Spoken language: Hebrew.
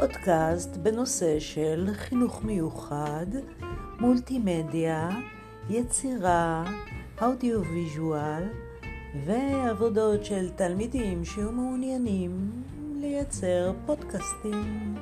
פודקאסט בנושא של חינוך מיוחד, מולטימדיה, יצירה, אודיו-ויז'ואל ועבודות של תלמידים שיהיו מעוניינים לייצר פודקאסטים.